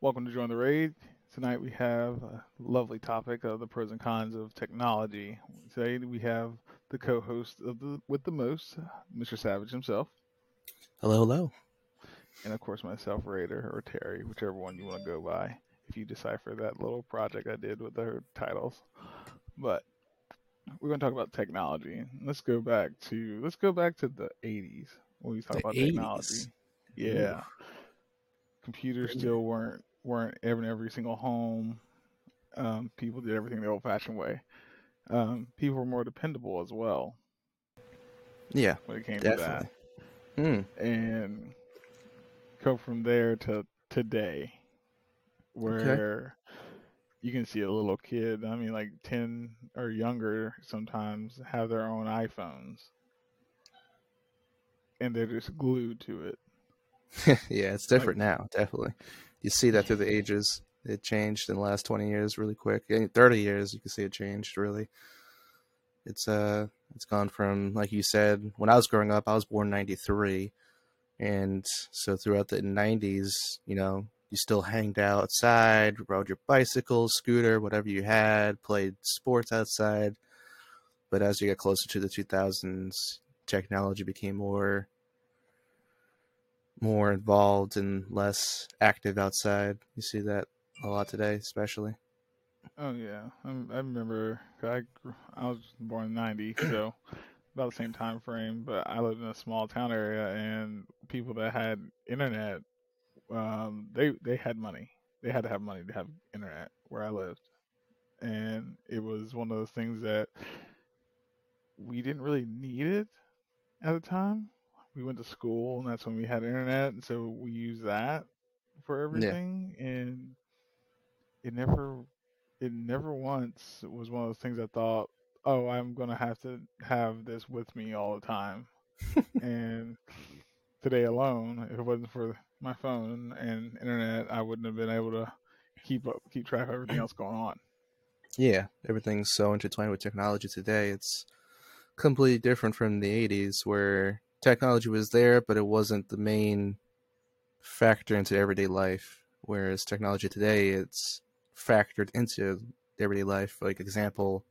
Welcome to Join the Raid. Tonight we have a lovely topic of the pros and cons of technology. Today we have the co-host of the with the most, Mr. Savage himself, Hello, hello. and of course myself, Raider or Terry, whichever one you want to go by. If you decipher that little project I did with the titles, but we're going to talk about technology. Let's go back to let's go back to the '80s when we talk The about technology. 80s. Yeah, computers still weren't weren't in every single home. Um, people did everything the old-fashioned way. Um, people were more dependable as well Yeah, when it came definitely. To that, and go from there to today, where you can see a little kid. I mean, like ten or younger, sometimes have their own iPhones, and they're just glued to it. yeah, it's different now, definitely. You see that through the ages. It changed in the last 20 years really quick. In 30 years, you can see it changed really. It's uh it's gone from like you said, when I was growing up, I was born 93 and so throughout the 90s, you know, you still hanged out outside, rode your bicycle, scooter, whatever you had, played sports outside. But as you get closer to the 2000s, technology became more more involved and less active outside. You see that a lot today, especially. Oh yeah, I, I remember. I I was born in '90, so about the same time frame. But I lived in a small town area, and people that had internet, um, they they had money. They had to have money to have internet where I lived, and it was one of those things that we didn't really need it at the time. We went to school, and that's when we had internet, and so we used that for everything, and it never it never once was one of those things I thought, oh, I'm gonna have to have this with me all the time. and today alone, if it wasn't for my phone and internet, I wouldn't have been able to keep up, keep track of everything else going on. Yeah, everything's so intertwined with technology today. It's completely different from the 80s where technology was there, but it wasn't the main factor into everyday life. Whereas technology today, it's factored into everyday life. Like example,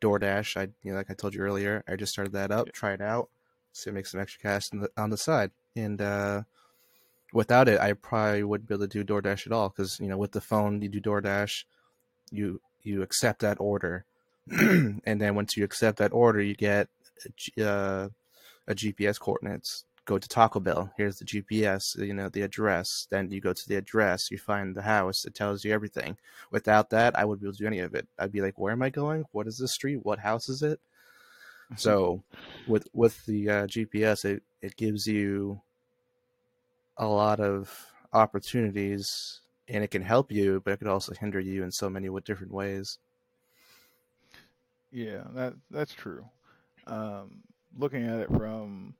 DoorDash. I you know, like I told you earlier, I just started that up, Yeah. try it out, so make some extra cash on the, on the side. And uh, without it, I probably wouldn't be able to do DoorDash at all because you know with the phone you do DoorDash, you you accept that order, and then once you accept that order, you get uh, a GPS coordinates. Go to Taco Bell. Here's the GPS. You know the address. Then you go to the address. You find the house. It tells you everything. Without that, I wouldn't be able to do any of it. I'd be like, where am I going? What is this street? What house is it? So, with with the uh, GPS, it it gives you a lot of opportunities, and it can help you, but it could also hinder you in so many different ways. Yeah, that that's true. Um, looking at it from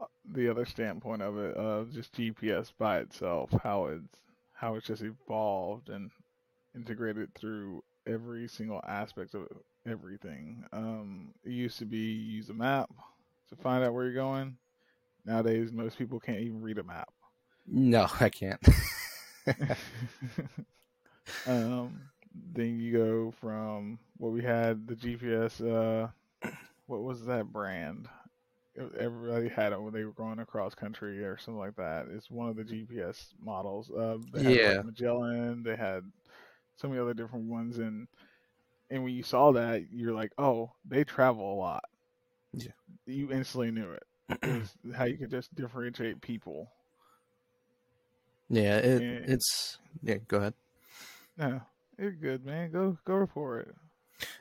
uh, the other standpoint of it, of just GPS by itself, how it's how it's just evolved and integrated through every single aspect of everything. Um, it used to be you use a map to find out where you're going. Nowadays, most people can't even read a map. No, I can't. Um, then you go from what we had the GPS. Uh, what was that brand? Everybody had it when they were going across country or something like that. It's one of the GPS models. Uh, they had Yeah. like Magellan. They had so many other different ones, and and when you saw that, you're like, oh, they travel a lot. Yeah. You instantly knew it. It how you could just differentiate people. yeah, it, Yeah. it's yeah. Go ahead. No, you're good, man. Go go for it.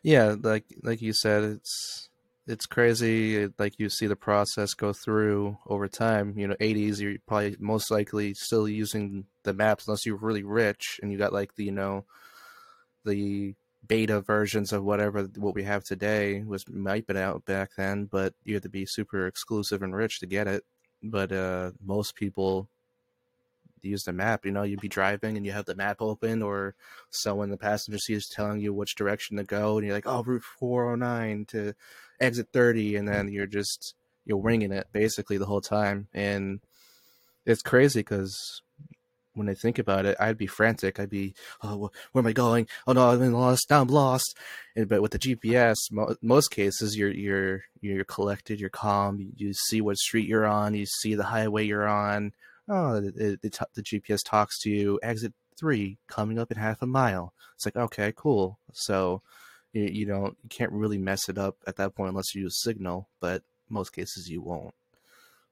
Yeah, like like you said, it's it's crazy. Like you see the process go through over time. You know, 80s, you're probably most likely still using the maps unless you're really rich and you got like the you know the beta versions of whatever what we have today was might been out back then, but you had to be super exclusive and rich to get it. But uh, most people use the map. You know, you'd be driving and you have the map open, or someone in the passenger seat is telling you which direction to go, and you're like, "Oh, Route 409 to exit 30," and then you're just you're winging it basically the whole time, and it's crazy because when I think about it, I'd be frantic. I'd be, oh, where am I going? Oh no, I'm lost. Now I'm lost. And, but with the GPS, mo- most cases, you're you're you're collected. You're calm. You, see what street you're on. You see the highway you're on. Oh, it, it, it, the GPS talks to you. Exit three coming up in half a mile. It's like okay, cool. So you, you don't you can't really mess it up at that point unless you use Signal, but most cases you won't.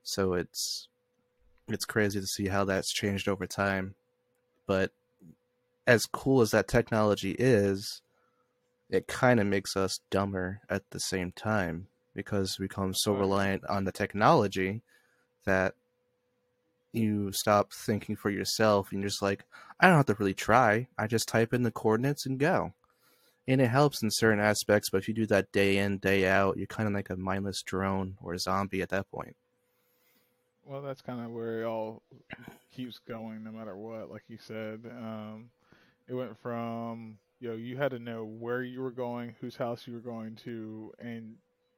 So it's it's crazy to see how that's changed over time. But as cool as that technology is, it kind of makes us dumber at the same time because we become so reliant on the technology that you stop thinking for yourself and you're just like, I don't have to really try. I just type in the coordinates and go. And it helps in certain aspects, but if you do that day in, day out, you're kind of like a mindless drone or a zombie at that point. Well, that's kind of where it all keeps going, no matter what. Like you said, um, it went from you know you had to know where you were going, whose house you were going to, and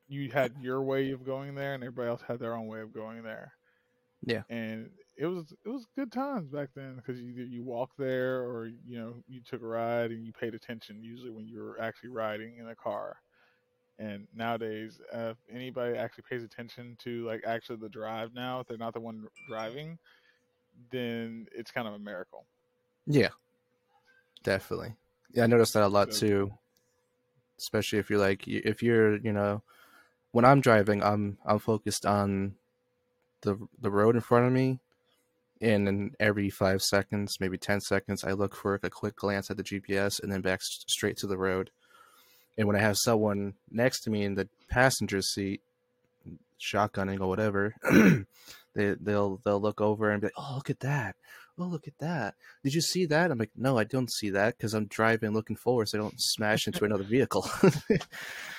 you had your way of going there, and everybody else had their own way of going there. Yeah, and it was it was good times back then because you you walked there or you know you took a ride and you paid attention usually when you were actually riding in a car and nowadays, if anybody actually pays attention to like actually the drive now, if they're not the one driving, then it's kind of a miracle. Yeah, definitely. Yeah, I noticed that a lot so, too. Especially if you're like, if you're, you know, when I'm driving, I'm I'm focused on the the road in front of me, and then every five seconds, maybe ten seconds, I look for a quick glance at the GPS and then back straight to the road and when I have someone next to me in the passenger seat, shotgunning or whatever, they they'll they'll look over and be like, "Oh, look at that! Oh, look at that! Did you see that?" I'm like, "No, I don't see that because I'm driving, looking forward, so I don't smash into another vehicle."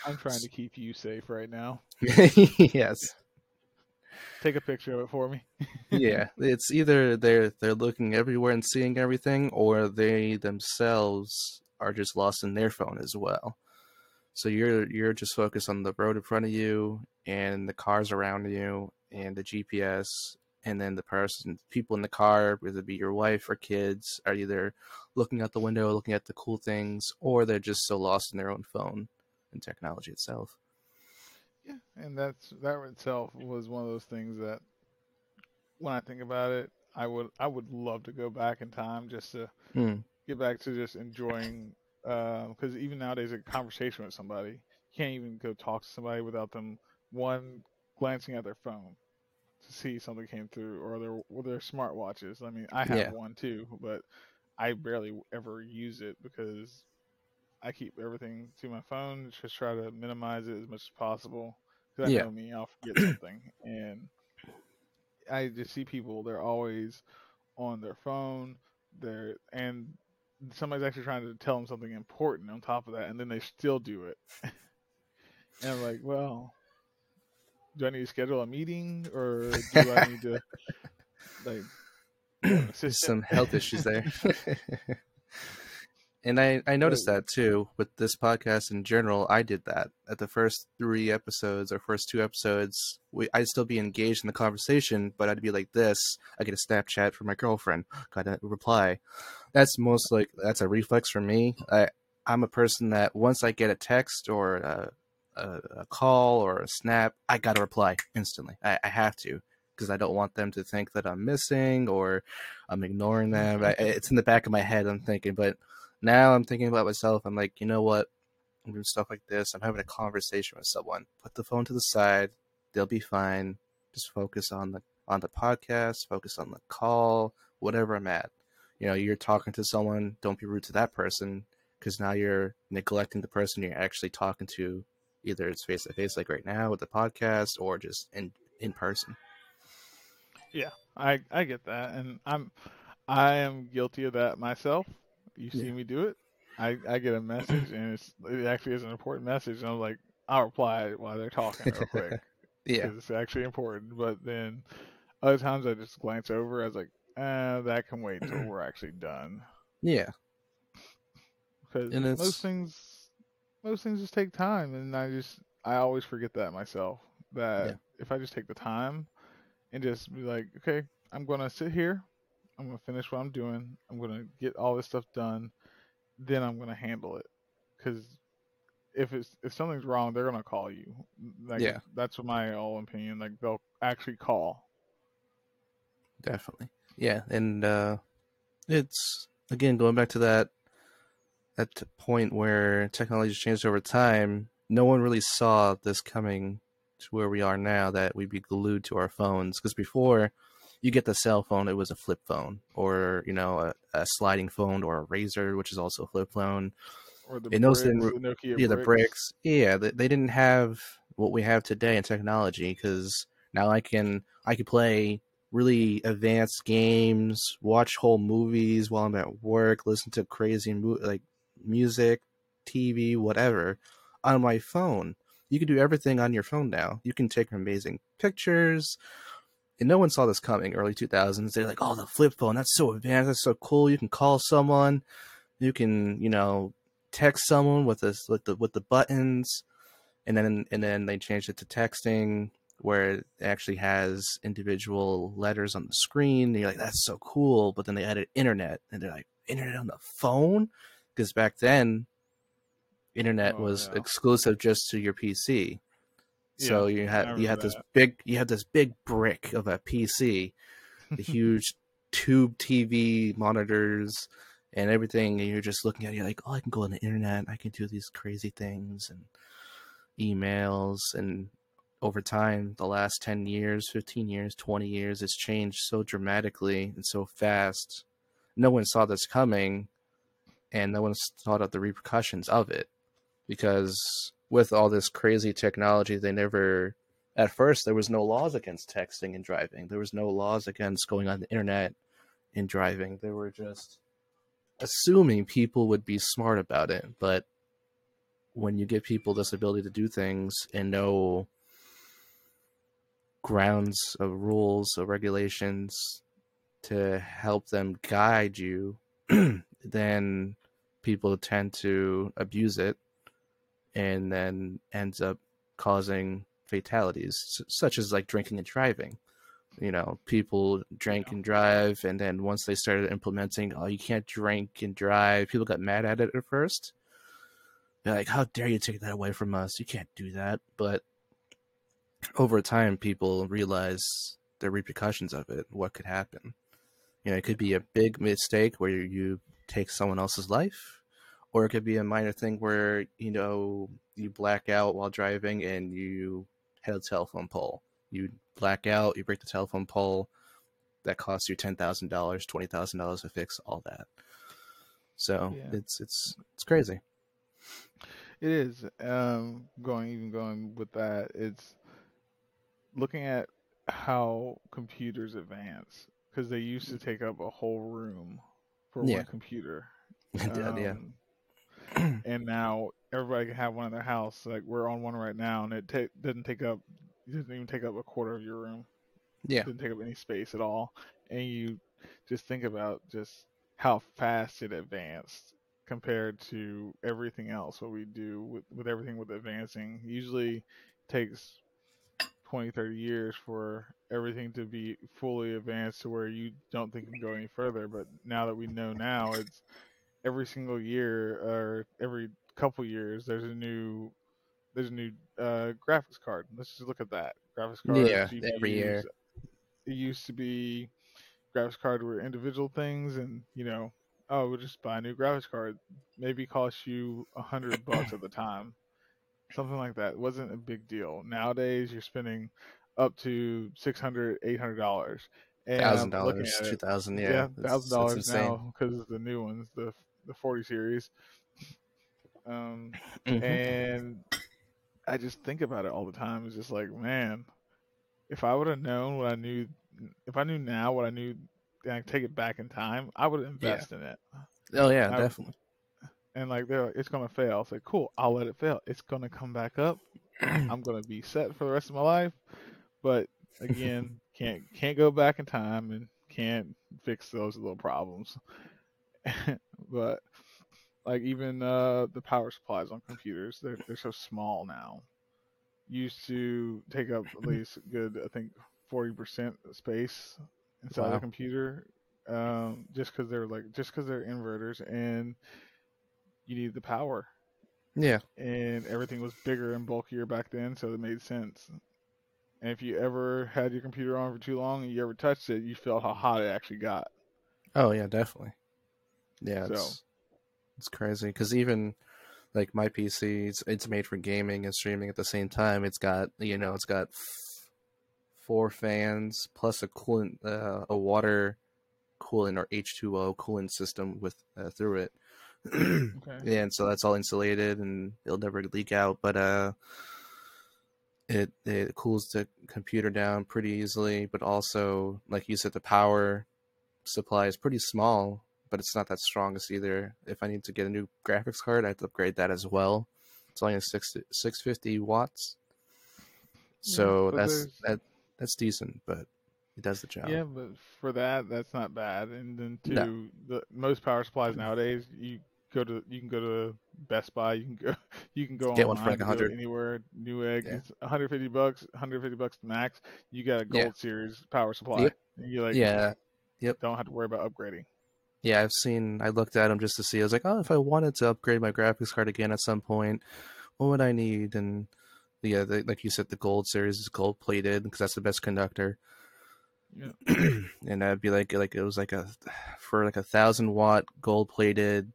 I'm trying to keep you safe right now. yes. Take a picture of it for me. yeah, it's either they're they're looking everywhere and seeing everything, or they themselves are just lost in their phone as well. So you're you're just focused on the road in front of you and the cars around you and the GPS and then the person people in the car, whether it be your wife or kids, are either looking out the window, looking at the cool things, or they're just so lost in their own phone and technology itself. Yeah, and that's that itself was one of those things that when I think about it, I would I would love to go back in time just to mm. get back to just enjoying because uh, even nowadays, a conversation with somebody, you can't even go talk to somebody without them one glancing at their phone to see something came through or their or their smartwatches. I mean, I have yeah. one too, but I barely ever use it because I keep everything to my phone. Just try to minimize it as much as possible. Because I yeah. know me, I'll forget something, and I just see people. They're always on their phone. They're and somebody's actually trying to tell them something important on top of that, and then they still do it. and I'm like, well, do I need to schedule a meeting or do I need to like some health issues there? and I, I noticed that too with this podcast in general. I did that at the first three episodes or first two episodes. We I'd still be engaged in the conversation, but I'd be like this. I get a Snapchat from my girlfriend, got a reply. That's most like that's a reflex for me. I I'm a person that once I get a text or a, a, a call or a snap, I gotta reply instantly. I, I have to because I don't want them to think that I'm missing or I'm ignoring them. I, mm-hmm. it's in the back of my head. I'm thinking, but now I'm thinking about myself. I'm like, you know what? I'm doing stuff like this. I'm having a conversation with someone. Put the phone to the side. They'll be fine. Just focus on the on the podcast. Focus on the call. Whatever I'm at. You know, you're talking to someone. Don't be rude to that person because now you're neglecting the person you're actually talking to. Either it's face to face, like right now with the podcast, or just in in person. Yeah, I I get that, and I'm I am guilty of that myself you see yeah. me do it, I, I get a message and it's it actually is an important message and I'm like I'll reply while they're talking real quick. yeah, because it's actually important. But then other times I just glance over. I was like, eh, that can wait until we're actually done. Yeah, because most things most things just take time, and I just I always forget that myself. That yeah. if I just take the time and just be like, okay, I'm gonna sit here, I'm gonna finish what I'm doing. I'm gonna get all this stuff done. Then I'm gonna handle it. Because if it's if something's wrong, they're gonna call you. Like, Yeah. that's my all opinion. Like they'll actually call. definitely yeah and uh it's again going back to that that point where technology's changed over time no one really saw this coming to where we are now that we'd be glued to our phones because before you get the cell phone it was a flip phone or you know a, a sliding phone or a Razr which is also a flip phone. Or the And those bricks, the Nokia yeah the bricks. bricks. Yeah they, they didn't have what we have today in technology because now i can i can play really advanced games watch whole movies while i'm at work listen to crazy mu- like music tv whatever on my phone. You can do everything on your phone now. You can take amazing pictures and no one saw this coming early 2000s they're like oh the flip phone that's so advanced that's so cool. You can call someone. You can you know text someone with this with the with the buttons. And then and then they changed it to texting where it actually has individual letters on the screen. And you're like that's so cool. But then they added internet and they're like internet on the phone? Because back then internet Oh, was yeah. exclusive just to your pc so Yeah, you had you had this that. big you had this big brick of a pc the huge tube TV monitors and everything, and you're just looking at it, you're like, oh, I can go on the internet, I can do these crazy things and emails. And over time, the last 10 years, 15 years, 20 years, it's changed so dramatically and so fast. No one saw this coming, and no one thought of the repercussions of it because with all this crazy technology, they never at first there was no laws against texting and driving. There was no laws against going on the internet and driving. They were just assuming people would be smart about it. But when you give people this ability to do things and no grounds of rules or regulations to help them guide you then people tend to abuse it and then ends up causing fatalities such as like drinking and driving. You know people drank Yeah. and drive and then once they started implementing oh you can't drink and drive people got mad at it at first. They're like how dare you take that away from us? You can't do that. But over time people realize the repercussions of it what could happen. You know it could be a big mistake where you take someone else's life or it could be a minor thing where you know you black out while driving and you hit a telephone pole you black out you break the telephone pole that costs you ten thousand dollars twenty thousand dollars to fix all that so Yeah. it's it's it's crazy It is. Um, going even going with that, it's looking at how computers advance because they used to take up a whole room for Yeah. one computer. Did, yeah Um, and now everybody can have one in their house. Like we're on one right now, and it ta- doesn't take up it doesn't even take up a quarter of your room. yeah Didn't take up any space at all. And you just think about just how fast it advanced compared to everything else what we do with, with everything with advancing. Usually takes 20, 30 years for everything to be fully advanced to where you don't think it can go any further. But now that we know now, it's every single year or every couple years there's a new there's a new uh, graphics card. Let's just look at that graphics card. Yeah, every year. It used to be graphics card were individual things, and you know, oh, we'll just buy a new graphics card. Maybe cost you a hundred bucks at the time, something like that. It wasn't a big deal. Nowadays, you're spending up to six hundred, eight hundred dollars. thousand dollars two thousand yeah yeah, thousand it's dollars now because the new ones, the the forty series. Um, Mhm. and I just think about it all the time. It's just like, man, if I would have known what I knew, if I knew now what I knew, and I could take it back in time, I would invest in it. oh yeah I- definitely And like, they're like, it's gonna fail. It's like, cool, I'll let it fail. It's gonna come back up. I'm gonna be set for the rest of my life. But again, can't can't go back in time and can't fix those little problems. but like even uh, the power supplies on computers, they're they're so small now. Used to take up at least a good, I think, forty percent space inside Wow. the computer. um, just because they're like just because they're inverters and you need the power Yeah. and everything was bigger and bulkier back then, so it made sense. And if you ever had your computer on for too long and you ever touched it, you felt how hot it actually got. Oh yeah, definitely. Yeah, So- it's it's crazy because even like my PC, it's, it's made for gaming and streaming at the same time. It's got you know, it's got f- four fans plus a coolant, uh, a water coolant or H two O coolant system with uh, through it. Okay. yeah, and so that's all insulated and it'll never leak out. But uh, it it cools the computer down pretty easily. But also, like you said, the power supply is pretty small, but it's not that strongest either. If I need to get a new graphics card, I have to upgrade that as well. It's only a six six fifty watts, so but that's that that's decent, but it does the job. Yeah, but for that, that's not bad. And then two, No. the most power supplies mm. nowadays, you go to you can go to Best Buy, you can go you can go Get one for like to go 100. anywhere. Newegg, Yeah. it's 150 bucks, 150 bucks max. You got a Yeah. Gold Series power supply. Yep. And you like yeah, yep. don't have to worry about upgrading. Yeah, I've seen. I looked at them just to see. I was like, oh, if I wanted to upgrade my graphics card again at some point, what would I need? And yeah, the, like you said, the gold series is gold plated because that's the best conductor. Yeah. and that'd be like like it was like a for like a thousand watt gold plated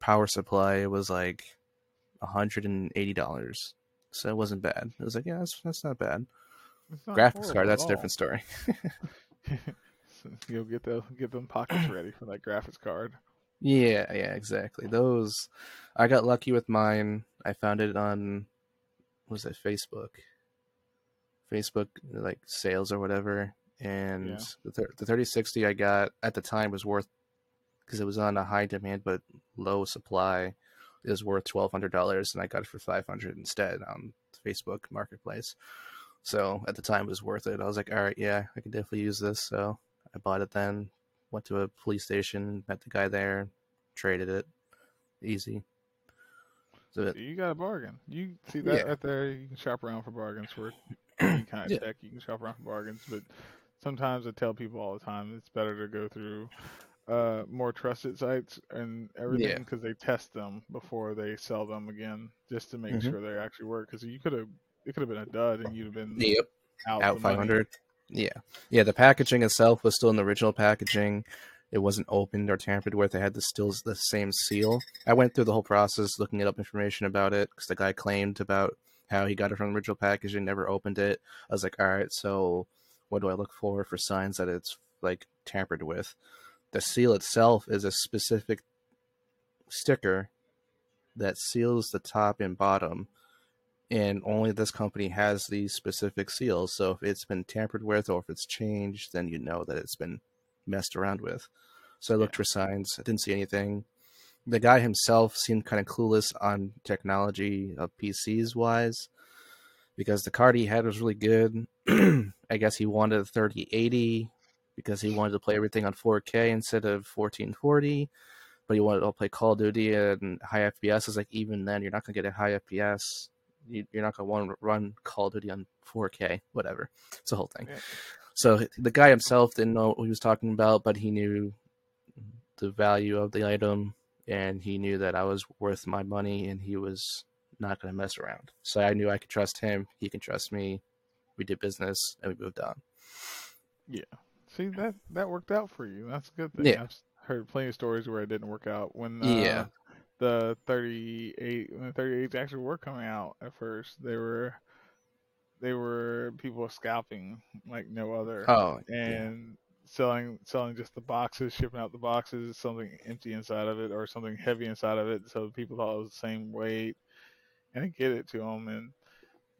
power supply. It was like a hundred and eighty dollars. So it wasn't bad. It was like, yeah, that's that's not bad. Not Graphics card, that's a different story. So You'll get the get them pockets ready for that graphics card. Yeah, yeah, exactly. Those I got lucky with mine. I found it on what was it Facebook? Facebook like sales or whatever. And Yeah. the thir- the 3060 I got at the time was worth because it was on a high demand but low supply. It was worth twelve hundred dollars, and I got it for five hundred instead on Facebook Marketplace. So at the time, it was worth it. I was like, all right, yeah, I can definitely use this. So I bought it then. Went to a police station, met the guy there, traded it. Easy. So You got a bargain. You see that Yeah. right there. You can shop around for bargains for any kind of Yeah. tech. You can shop around for bargains, but sometimes I tell people all the time it's better to go through uh, more trusted sites and everything Yeah. because they test them before they sell them again, just to make Mhm. sure they actually work. Because you could have, it could have been a dud, and you'd have been Yep. out, out the money. 500 yeah. Yeah the packaging itself was still in the original packaging. It wasn't opened or tampered with. It had the still the same seal. I went through the whole process looking it up information about it because the guy claimed about how he got it from original packaging never opened it. I was like all right so what do i look for for signs that it's like tampered with? The seal itself is a specific sticker that seals the top and bottom and only this company has these specific seals. So if it's been tampered with or if it's changed, then you know that it's been messed around with. So I looked for signs. I didn't see anything. The guy himself seemed kind of clueless on technology uh, of PCs wise because the card he had was really good. I guess he wanted a 3080 because he wanted to play everything on 4K instead of 1440 but he wanted to play Call of Duty and high FPS. Is like even then, you're not gonna get a high FPS. You, you're not gonna want to run Call of Duty on 4K, whatever. It's a whole thing. Yeah. So the guy himself didn't know what he was talking about, but he knew the value of the item, and he knew that I was worth my money, and he was not gonna mess around. So I knew I could trust him. He can trust me. We did business, and we moved on. Yeah. See that that worked out for you. That's a good thing. Yeah. I've heard plenty of stories where it didn't work out. When uh, Yeah. The 38 when the 38s actually were coming out at first, they were they were people scalping like no other Oh, yeah. and selling selling just the boxes, shipping out the boxes, something empty inside of it or something heavy inside of it, so people thought it was the same weight, and they get it to them. And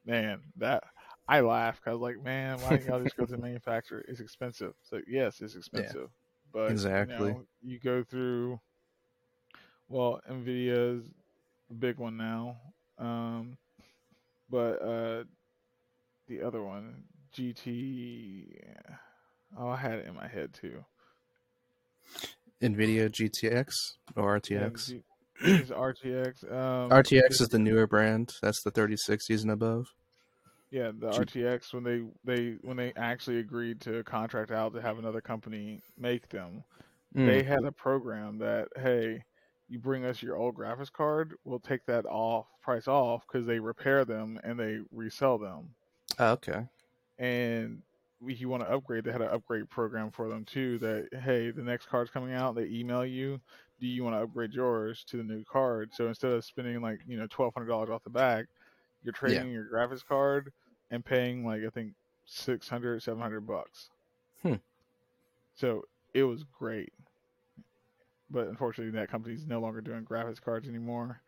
man, that I laugh 'cause I was like, man, why didn't y'all just go to the manufacturer? It's expensive. So yes, it's expensive, but Exactly. You, know, you go through. Well, Nvidia's a big one now, um, but uh, the other one, GT. Oh, I had it in my head too. Nvidia GTX or RTX. G- it's RTX. Um, RTX is the newer brand. That's the 3060s and above. Yeah, the Gee. RTX when they they when they actually agreed to contract out to have another company make them, Mm. they had a program that hey, you bring us your old graphics card, we'll take that off price off because they repair them and they resell them. Oh, okay. And if you want to upgrade, they had an upgrade program for them too. That hey, the next card's coming out, they email you. Do you want to upgrade yours to the new card? So instead of spending like you know twelve hundred dollars off the back, you're trading your graphics card and paying like I think 600, 700 bucks. Hmm. So it was great, but unfortunately that company's no longer doing graphics cards anymore.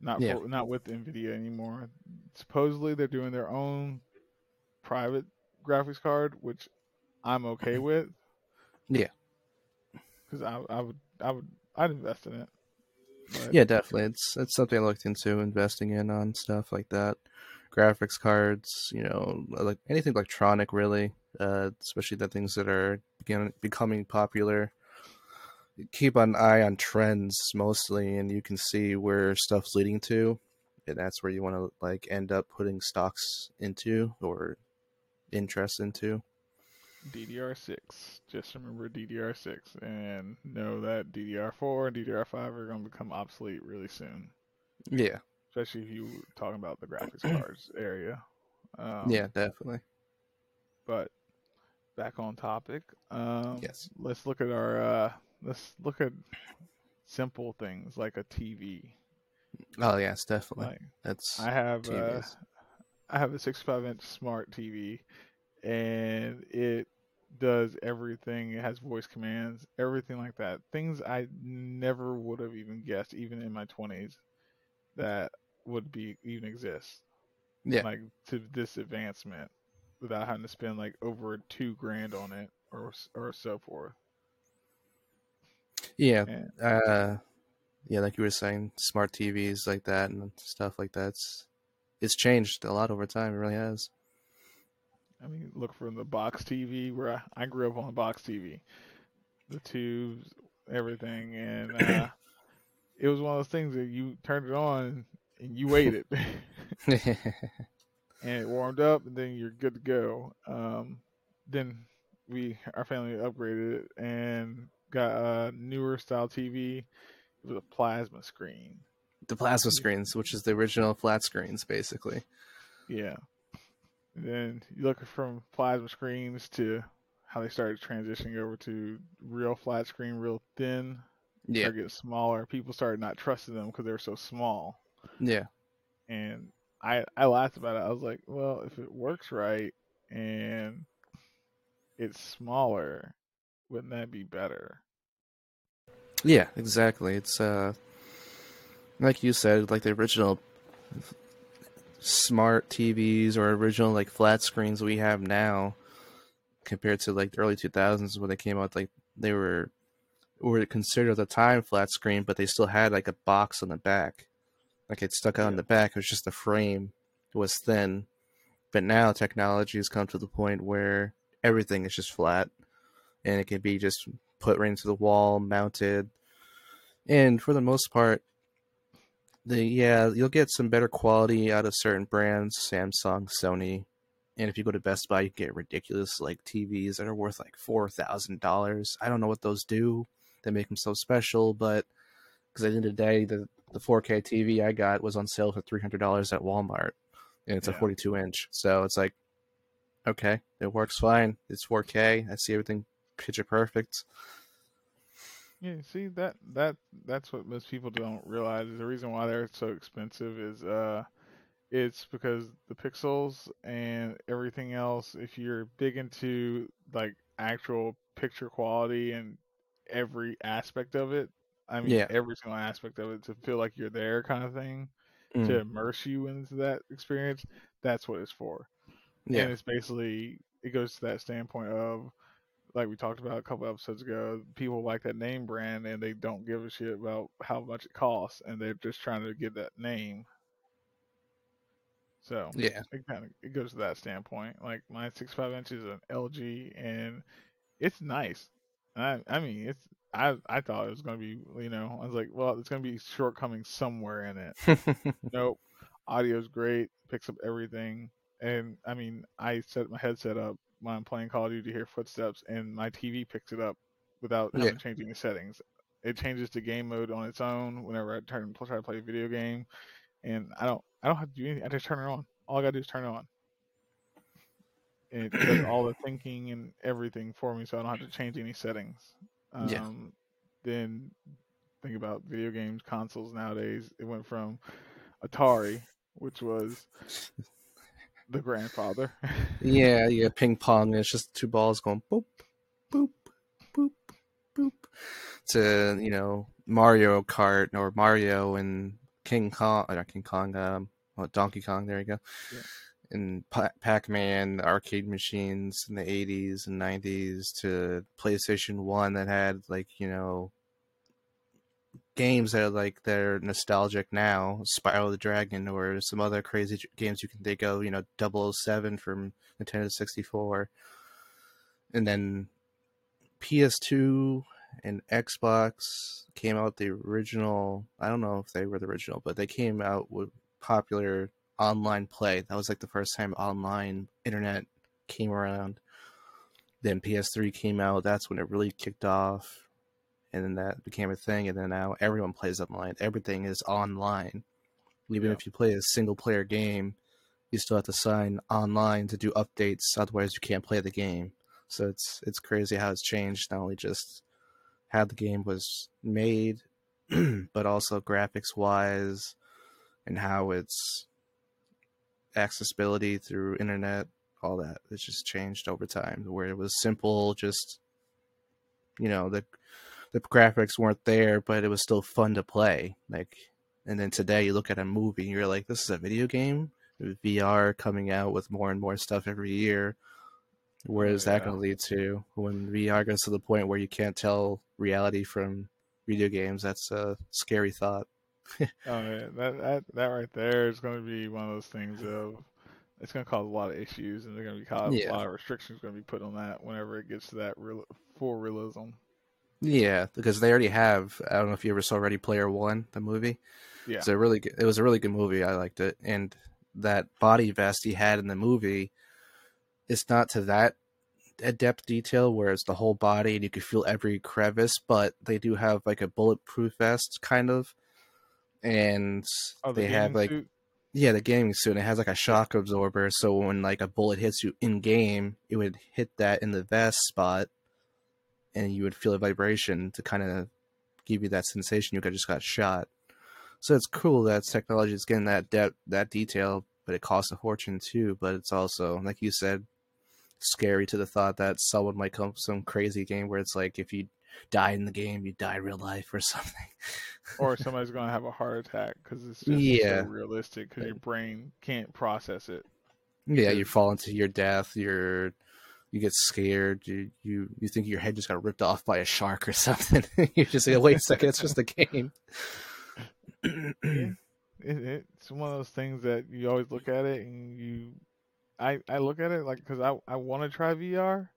Not Yeah. for, not with Nvidia anymore. Supposedly they're doing their own private graphics card, which I'm okay with. Yeah. because I, I would I would I'd invest in it. But, Yeah, definitely. It's it's something I looked into investing in on stuff like that. Graphics cards, you know, like anything electronic really, uh, especially the things that are begin, becoming popular. Keep an eye on trends mostly, and you can see where stuff's leading to, and that's where you want to like end up putting stocks into or interest into. DDR6. Just remember DDR6 and know that DDR4 and DDR5 are going to become obsolete really soon. Yeah, Especially if you talking about the graphics cards area. Um, yeah, definitely. But back on topic. Um, Yes. Let's look at our. Uh, let's look at simple things like a TV. Oh yes, definitely. Like That's I have. Uh, TVs. I have a 65 inch smart TV, and it does everything. It has voice commands, everything like that. Things I never would have even guessed, even in my 20s, that would be even exist. yeah, Like to this advancement, without having to spend like over two grand on it or or so forth. Yeah. And uh yeah like you were saying smart tvs like that and stuff like that. It's, changed a lot over time it really has I mean, look from the box TV where I, I grew up on the box TV, the tubes, everything, and uh, it was one of those things that you turned it on and you waited, and it warmed up, and then you're good to go. Um, then we, our family, upgraded it and got a newer style TV with a plasma screen. the plasma screens which is the original flat screens basically Yeah. And then you look from plasma screens to how they started transitioning over to real flat screen, real thin. yeah Started getting smaller. People started not trusting them because they were so small. yeah And I I laughed about it. I was like, well, if it works right and it's smaller, wouldn't that be better? yeah exactly it's uh like you said like the original smart tvs or original like flat screens we have now compared to like the early 2000s when they came out like they were were considered at the time flat screen but they still had like a box on the back like it stuck out Yeah. the back it was just the frame it was thin but now technology has come to the point where everything is just flat and it can be just put right into the wall mounted. And for the most part the yeah you'll get some better quality out of certain brands samsung sony. And if you go to best buy you get ridiculous like tvs that are worth like four thousand dollars. I don't know what those do that make them so special but because at the end of the day the, the 4k tv i got was on sale for $300 at walmart and it's a 42 inch. So it's like okay it works fine. It's 4k i see everything picture perfect Yeah, see that that that's what most people don't realize. The reason why they're so expensive is uh it's because the pixels and everything else, if you're big into like actual picture quality and every aspect of it, I mean Yeah. every single aspect of it to feel like you're there kind of thing, Mm, to immerse you into that experience, that's what it's for. yeah And it's basically it goes to that standpoint of like we talked about a couple episodes ago, people like that name brand and they don't give a shit about how much it costs and they're just trying to get that name. So yeah it kind of it goes to that standpoint. Like my 65 inch is an LG and it's nice. I I mean it's I I thought it was gonna be you know I was like well it's gonna be shortcomings somewhere in it. Nope, audio's great, picks up everything. and I mean, I set my headset up when I'm playing Call of Duty hear footsteps, and my TV picks it up without Yeah. change any settings. It changes to game mode on its own whenever I turn try to play a video game, and I don't I don't have to do anything. I just turn it on. All I gotta do is turn it on. And it does all the thinking and everything for me, so I don't have to change any settings. Um, Yeah. Then think about video games, consoles nowadays. It went from Atari, which was the grandfather. Yeah, yeah, ping pong. It's just two balls going boop, boop, boop, boop. To you know Mario Kart or Mario and King Kong, or not King Kong, um, well, Donkey Kong. There you go. Yeah. And Pa- Pac-Man arcade machines in the '80s and '90s to PlayStation One that had like you know games that are like they're nostalgic now, Spyro the Dragon or some other crazy games you can think of, you know, 007 from Nintendo 64. And then PS2 and Xbox came out the original, I don't know if they were the original, but they came out with popular online play. That was like the first time online internet came around. Then PS3 came out, that's when it really kicked off and then that became a thing and then now everyone plays online. Everything is online. Even Yeah. if you play a single player game you still have to sign online to do updates otherwise you can't play the game. So it's it's crazy how it's changed not only just how the game was made but also graphics wise and how it's accessibility through internet all that. It's just changed over time where it was simple just you know the the graphics weren't there, but it was still fun to play. Like, and then today you look at a movie and you're like, this is a video game. VR coming out with more and more stuff every year. Where is that going to lead to when VR goes to the point where you can't tell reality from video games? That's a scary thought. Oh yeah, that that that right there is going to be one of those things of it's going to cause a lot of issues, and there's going to be cause Yeah. a lot of restrictions going to be put on that whenever it gets to that real full realism. Yeah, because they already have. I don't know if you ever saw Ready Player One, the movie. Yeah. It's a really good, it was a really good movie. I liked it, and that body vest he had in the movie, it's not to that adept detail where it's the whole body and you can feel every crevice, but they do have like a bulletproof vest kind of, and Oh, the they have like suit? yeah, the gaming suit. And it has like a shock absorber, so when like a bullet hits you in game, it would hit that in the vest spot, and you would feel a vibration to kind of give you that sensation you got just got shot. So it's cool that technology is getting that depth, that detail, but it costs a fortune too. But it's also, like you said, scary to the thought that someone might come some crazy game where it's like if you die in the game, you die in real life or something. or somebody's going to have a heart attack because it's just Yeah. so realistic because your brain can't process it. Yeah, you fall into your death. You're you get scared. You you you think your head just got ripped off by a shark or something. You're just like, wait a second, it's just a game. It, it's one of those things that you always look at it and you, I I look at it like because I I want to try VR,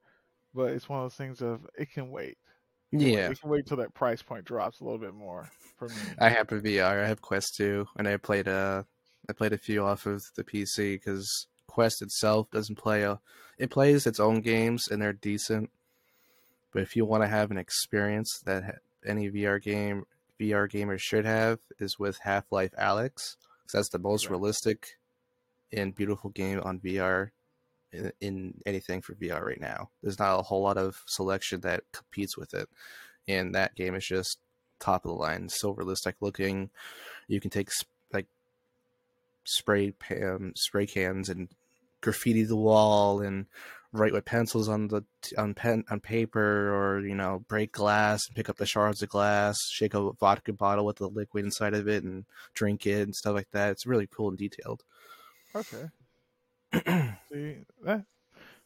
but it's one of those things of it can wait. It yeah, it can wait till that price point drops a little bit more for me. I have a VR. I have Quest 2, and I played uh I played a few off of the PC because Quest itself doesn't play a. It plays its own games and they're decent, but if you want to have an experience that any VR game VR gamer should have is with Half Life Alyx, 'cause that's the most Right. realistic and beautiful game on VR in, in anything for VR right now. There's not a whole lot of selection that competes with it, and that game is just top of the line, so realistic looking. You can take sp- like spray um, spray cans and graffiti the wall and write with pencils on the on pen on paper or you know break glass and pick up the shards of glass shake a vodka bottle with the liquid inside of it and drink it and stuff like that it's really cool and detailed Okay. See that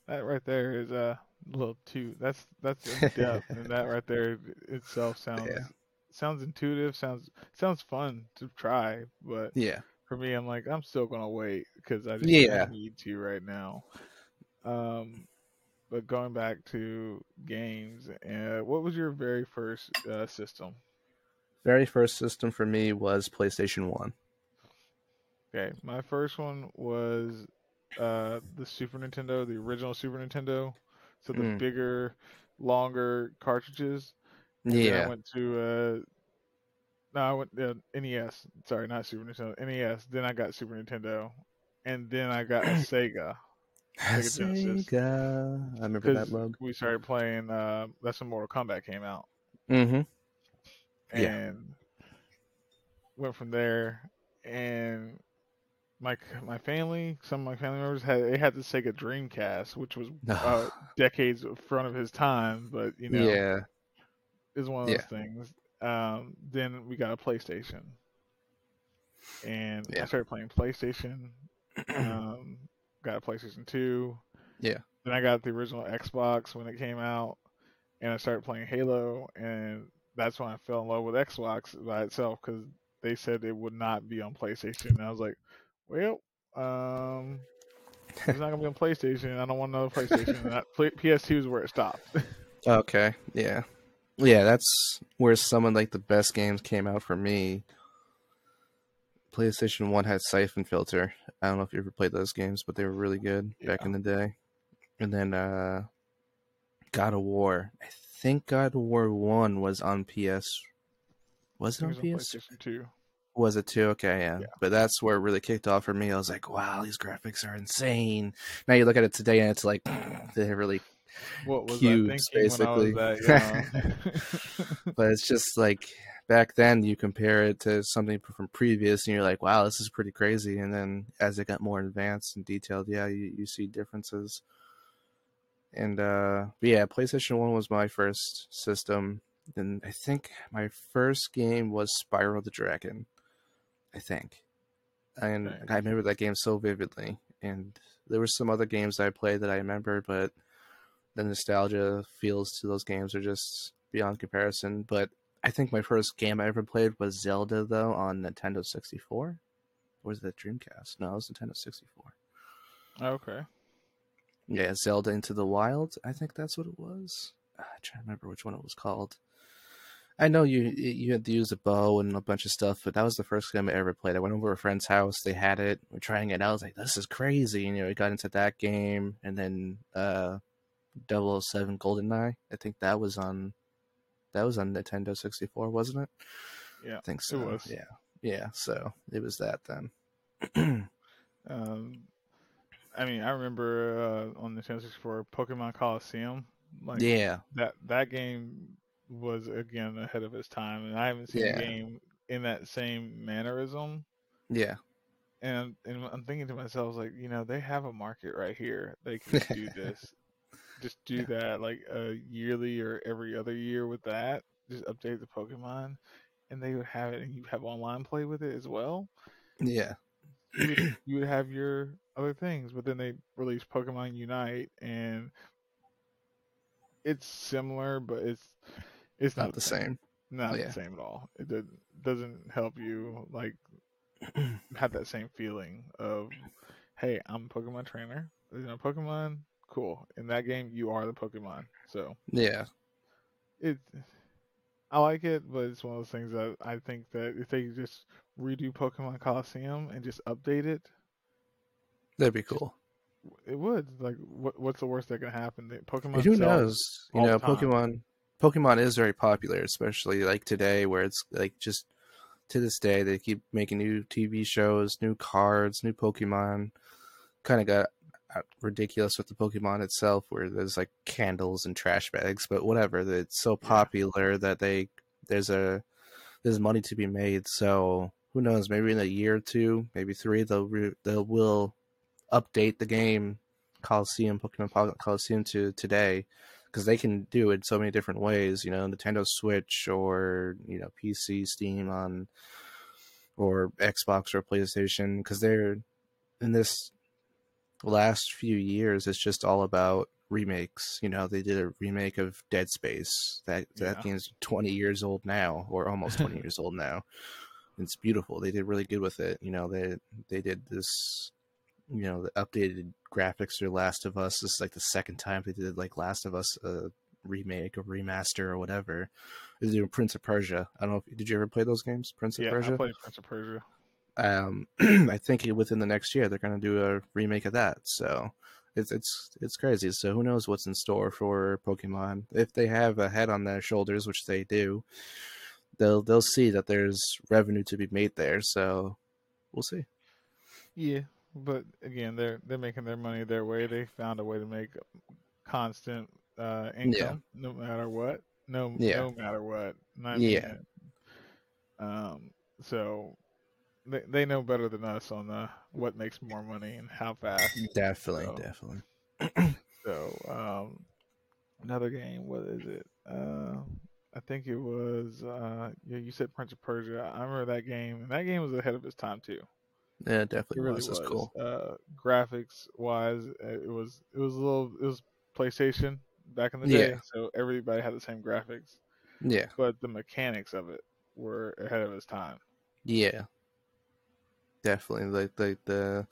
that right there is a little too. That's that's in depth, and that right there itself sounds Yeah. sounds intuitive. Sounds sounds fun to try, but yeah for me, I'm like I'm still gonna wait because I just Yeah. don't need to right now. Um, but going back to games, uh, what was your very first uh, system? very first system for me was playstation 1 Okay, my first one was uh, the Super Nintendo, the original Super Nintendo. So the Mm. bigger, longer cartridges. And then I Yeah. went to uh, no, I went uh, NES. Sorry, not Super Nintendo. NES. Then I got Super Nintendo, and then I got Sega. Sega Genesis. Sega. I remember that Because logo. we started playing. Uh, that's when Mortal Kombat came out, Mm-hmm. and Yeah. went from there. And my my family, some of my family members had they had the Sega Dreamcast, which was uh, decades in front of his time, but you know, yeah. is one of Yeah. those things. Um, then we got a PlayStation, and I started playing PlayStation. Um, got a PlayStation Two. Yeah. Then I got the original Xbox when it came out, and I started playing Halo, and that's when I fell in love with Xbox by itself because they said it would not be on PlayStation, and I was like, well, um. It's not gonna be on PlayStation. I don't want another PlayStation. That, PS2 is where it stopped. Okay. Yeah. Yeah, that's where some of like the best games came out for me. PlayStation One had Syphon Filter. I don't know if you ever played those games, but they were really good back in the day. And then uh God of War. I think God of War One was on PS. Was it I on was PS? On two. Was it too? Okay, yeah. Yeah. But that's where it really kicked off for me. I was like, wow, these graphics are insane. Now you look at it today and it's like they're really What was Cubes, I thinking when I was that but it's just like back then you compare it to something from previous and you're like wow this is pretty crazy. And then as it got more advanced and detailed yeah you, you see differences. And uh but yeah playstation 1 was my first system. And i think my first game was Spyro the dragon i think. And Okay. i remember that game so vividly. And there were some other games i played that i remember but the nostalgia feels to those games are just beyond comparison. But I think my first game I ever played was Zelda, though, on Nintendo 64. Or was that Dreamcast? No, it was Nintendo 64. okay. Yeah, Zelda Into the Wild. I think that's what it was. Ah, I try to remember which one it was called. I know you you had to use a bow and a bunch of stuff, but that was the first game I ever played. I went over to a friend's house. They had it. We're trying it out. I was like, "This is crazy!" And, you know, we got into that game, and then uh, 007 GoldenEye. I think that was on that was on Nintendo 64, wasn't it? Yeah, I think so. It was. Yeah, yeah. So it was that then. Um, I mean, I remember uh, on Nintendo 64, Pokemon Colosseum. Like yeah, that that game was again ahead of its time, and I haven't seen Yeah. a game in that same mannerism. yeah, And and I'm thinking to myself, like, you know, they have a market right here. They can do this. Just do Yeah. that like a yearly or every other year with that. Just update the Pokemon, and they would have it, and you have online play with it as well. yeah, You would, you would have your other things, but then they released Pokemon Unite, and it's similar, but it's it's not the same. Not Yeah. the same at all. It did, doesn't help you like have that same feeling of, hey, I'm a Pokemon trainer. You know, Pokemon, cool. In that game, you are the Pokemon. So Yeah, it, I like it, but it's one of those things that I think that if they just redo Pokemon Colosseum and just update it, that'd be cool. it would. Like, what what's the worst that can happen? The Pokemon. Who knows? You know. Pokemon. Pokemon is very popular, especially like today, where it's like just to this day they keep making new TV shows, new cards, new Pokemon. Kind of got Uh, ridiculous with the Pokemon itself, where there's like candles and trash bags, but whatever. It's so popular that they there's a there's money to be made. So who knows? Maybe in a year or two, maybe three, they'll re- they will update the game Colosseum, Pokemon Colosseum to today because they can do it so many different ways. You know, Nintendo Switch or you know PC, Steam on or Xbox or PlayStation because they're in this last few years. It's just all about remakes. You know, they did a remake of Dead Space. That that Yeah. game's twenty years old now, or almost twenty years old now. It's beautiful. They did really good with it. You know, they they did this. You know, the updated graphics for Last of Us. This is like the second time they did like Last of Us a remake or remaster or whatever. They're doing Prince of Persia. I don't know. if Did you ever play those games? Prince of Yeah, Persia. I played Prince of Persia. Um, I think within the next year they're going to do a remake of that. So it's it's it's crazy. So who knows what's in store for Pokemon? If they have a head on their shoulders, which they do, they'll they'll see that there's revenue to be made there. So we'll see. Yeah, but again, they're they're making their money their way. They found a way to make constant uh, income, yeah. no matter what. No, yeah. no matter what. Not yeah. Um. So they they know better than us on the what makes more money and how fast. Definitely, so, definitely. so, um, another game. What is it? Uh, I think it was. Uh, yeah, you said Prince of Persia. I remember that game, and that game was ahead of its time too. Yeah, it definitely it really was. was. cool. Uh, graphics wise, it was it was a little it was PlayStation back in the day, yeah. so everybody had the same graphics. Yeah, but the mechanics of it were ahead of its time. Yeah, definitely like like the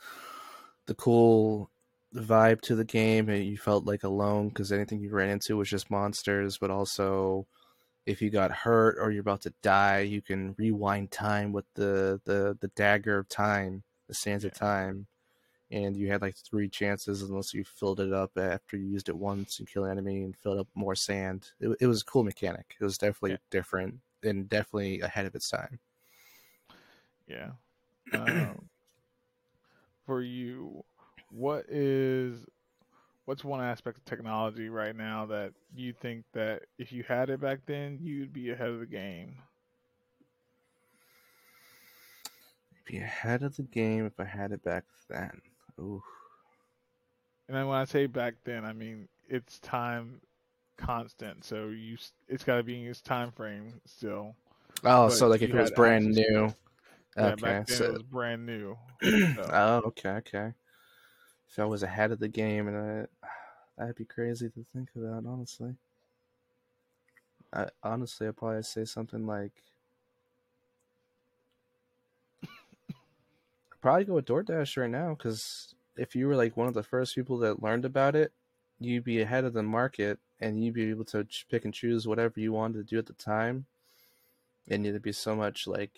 the cool vibe to the game and you felt like alone because anything you ran into was just monsters but also if you got hurt or you're about to die you can rewind time with the the the dagger of time the sands yeah. of time and you had like three chances unless you filled it up after you used it once and kill an enemy and filled up more sand it, it was a cool mechanic it was definitely yeah. different and definitely ahead of its time yeah um, for you, what is what's one aspect of technology right now that you think that if you had it back then, you'd be ahead of the game? Be ahead of the game if I had it back then. Ooh. And then when I say back then, I mean it's time constant. So you, it's got to be in its time frame still. Oh, so like if it was brand new, yeah, okay, back then so... it was brand new. So. oh, okay, okay. If I was ahead of the game, and I, that'd be crazy to think about, honestly. I, honestly, I'd probably say something like, I'd probably go with DoorDash right now, because if you were like one of the first people that learned about it, you'd be ahead of the market, and you'd be able to pick and choose whatever you wanted to do at the time, and it'd be so much like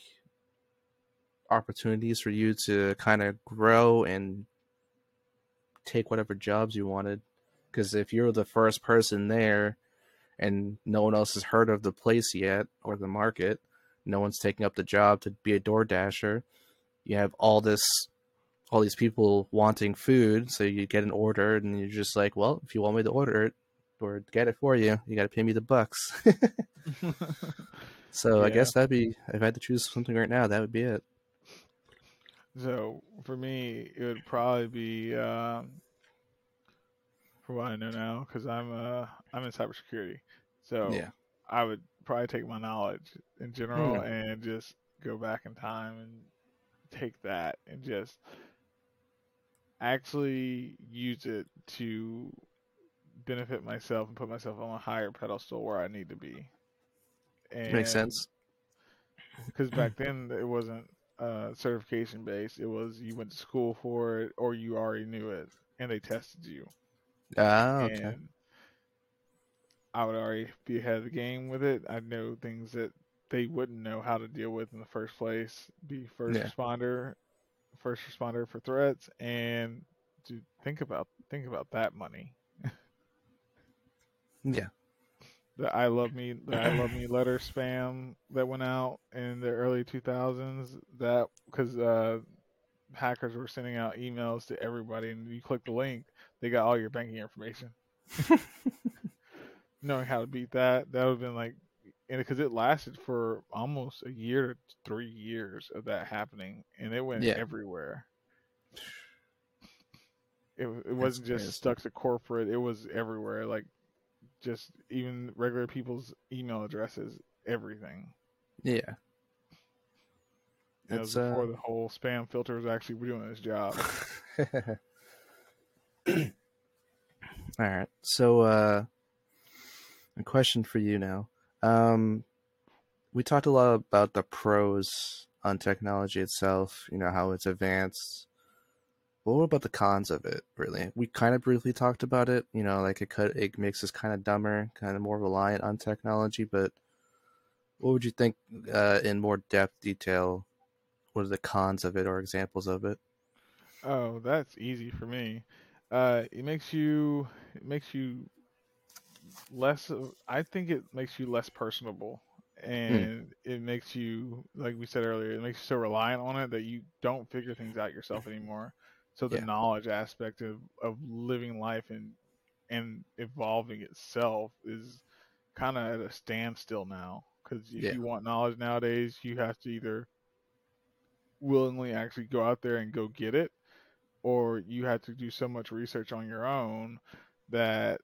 opportunities for you to kind of grow and take whatever jobs you wanted. Because if you're the first person there and no one else has heard of the place yet or the market, no one's taking up the job to be a door dasher. You have all this, all these people wanting food, so you get an order, and you're just like, well, if you want me to order it or get it for you, you got to pay me the bucks. so yeah. I guess that'd be if I had to choose something right now, that would be it. So for me, it would probably be um, for what I know now, because I'm uh I'm in cybersecurity. So yeah. I would probably take my knowledge in general mm. and just go back in time and take that and just actually use it to benefit myself and put myself on a higher pedestal where I need to be. And Makes sense. Because back then it wasn't uh, certification based. It was you went to school for it or you already knew it and they tested you. Ah, okay. And I would already be ahead of the game with it. I know things that they wouldn't know how to deal with in the first place. Be first yeah. responder, first responder for threats, and to think about think about that money. yeah, the I love me the I love me letter spam that went out in the early 2000s that because uh, hackers were sending out emails to everybody and you click the link they got all your banking information. Knowing how to beat that that would have been like and because it lasted for almost a year to three years of that happening and it went yeah. everywhere. It, it wasn't just stuck to corporate it was everywhere like just even regular people's email addresses, everything. Yeah. It was before uh... the whole spam filter was actually doing its job. All right. So, uh, a question for you now. Um, we talked a lot about the pros on technology itself, you know, how it's advanced, what about the cons of it? Really, we kind of briefly talked about it. You know, like it could it makes us kind of dumber, kind of more reliant on technology. But what would you think uh, in more depth detail? what are the cons of it or examples of it? Oh, that's easy for me. Uh, it makes you it makes you less. of- I think it makes you less personable, and it makes you, like we said earlier, it makes you so reliant on it that you don't figure things out yourself anymore. So the Yeah. knowledge aspect of of living life and and evolving itself is kind of at a standstill now. Because if Yeah. you want knowledge nowadays, you have to either willingly actually go out there and go get it, or you have to do so much research on your own that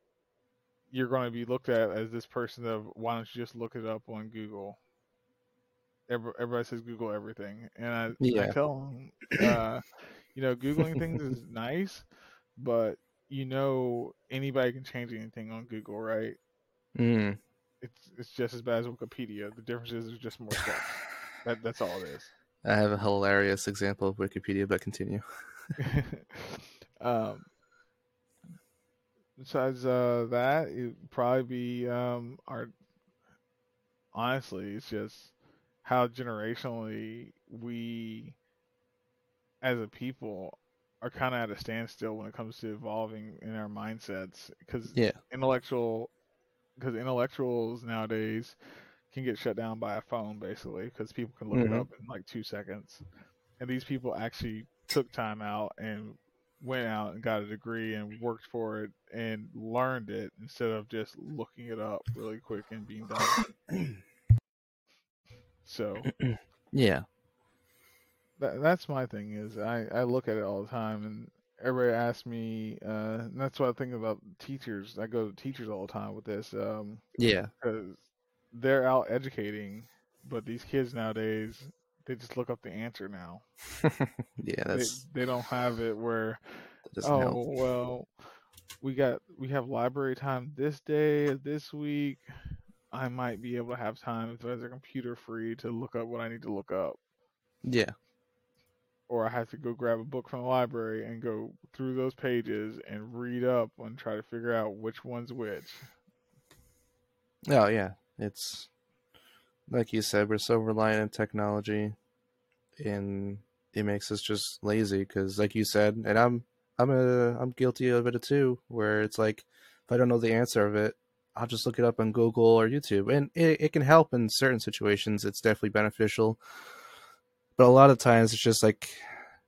you're going to be looked at as this person of why don't you just look it up on Google? Every- Everybody says Google everything, and I, I tell them, uh, you know, googling things is nice, but you know anybody can change anything on Google, right? Mm. It's it's just as bad as Wikipedia. The difference is there's just more stuff. That that's all it is. I have a hilarious example of Wikipedia, but continue. um, besides uh, that, it'd probably be um, our. Honestly, it's just how generationally we, as a people, are kind of at a standstill when it comes to evolving in our mindsets. Because Yeah. intellectual, because intellectuals nowadays can get shut down by a phone basically because people can look it Mhm. up in like two seconds and these people actually took time out and went out and got a degree and worked for it and learned it instead of just looking it up really quick and being done. So Yeah. That, that's my thing is I, I look at it all the time and everybody asks me uh, and that's what I think about teachers. I go to teachers all the time with this um, Yeah. because they're out educating, but these kids nowadays they just look up the answer now. yeah, They, that's they don't have it where oh help. well we got we have library time this day this week i might be able to have time if there's a computer free to look up what i need to look up Yeah. Or i have to go grab a book from the library and go through those pages and read up and try to figure out which one's which Oh yeah. It's like you said, we're so reliant on technology, and it makes us just lazy. Because, like you said, and I'm I'm a I'm guilty of it too. Where it's like, if I don't know the answer of it, I'll just look it up on Google or YouTube, and it it can help in certain situations. It's definitely beneficial, but a lot of times it's just like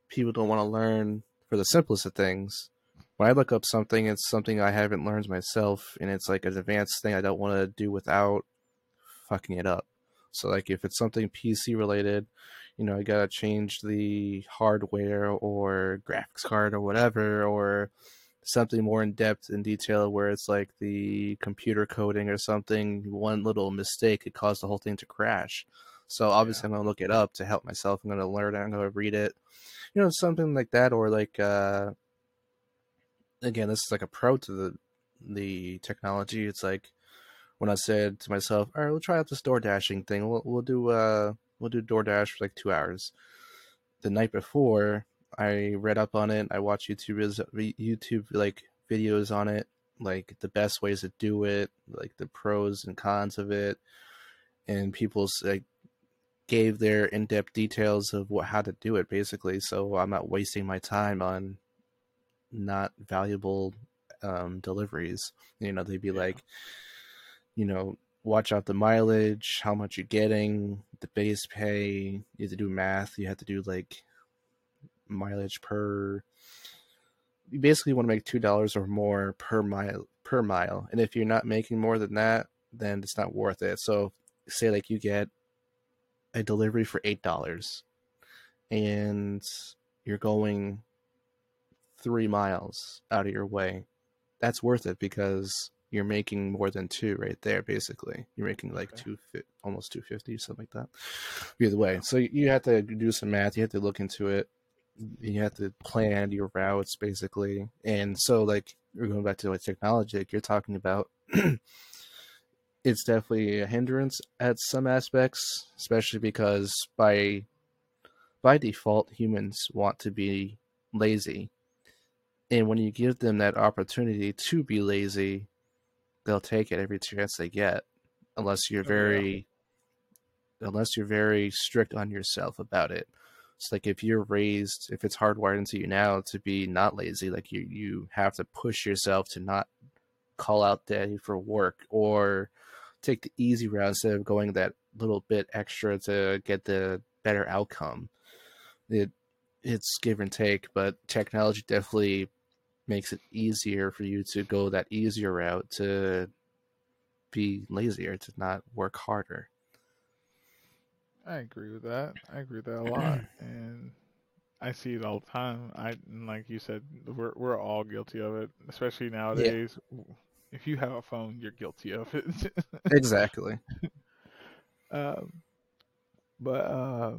people don't want to learn for the simplest of things. When I look up something, it's something I haven't learned myself, and it's like an advanced thing I don't want to do without fucking it up. So like if it's something PC related, you know, I gotta change the hardware or graphics card or whatever, or something more in depth and detail where it's like the computer coding or something. One little mistake could cause the whole thing to crash. So obviously I'm gonna look it up to help myself. I'm gonna learn it. I'm gonna read it. You know, something like that, or like uh, again, this is like a pro to the the technology. It's like when I said to myself, "All right, we'll try out this door dashing thing. We'll we'll do uh we'll do DoorDash for like two hours." The night before, I read up on it. I watched YouTube YouTube like videos on it, like the best ways to do it, like the pros and cons of it, and people's like gave their in-depth details of what how to do it basically. So I'm not wasting my time on not valuable um, deliveries. You know, they'd be Yeah. like, you know, watch out the mileage, how much you're getting, the base pay. You have to do math. You have to do like mileage per. You basically want to make two dollars or more per mile per mile, and if you're not making more than that, then it's not worth it. So, say like you get a delivery for eight dollars, and you're going three miles out of your way, that's worth it because you're making more than two right there. Basically, you're making like Okay. two, almost two fifty, something like that. Either way, so you have to do some math. You have to look into it. You have to plan your routes basically, and so like we're going back to what technology like you're talking about. it's definitely a hindrance at some aspects, especially because by by default humans want to be lazy. And when you give them that opportunity to be lazy, they'll take it every chance they get. Unless you're Oh, yeah. very unless you're very strict on yourself about it. It's like if you're raised, if it's hardwired into you now to be not lazy, like you you have to push yourself to not call out day for work or take the easy route instead of going that little bit extra to get the better outcome. It it's give and take, but technology definitely makes it easier for you to go that easier route to be lazier, to not work harder. I agree with that. I agree with that a lot, and I see it all the time. I like you said, we're we're all guilty of it, especially nowadays. Yeah. If you have a phone, you're guilty of it. exactly. Um, but uh,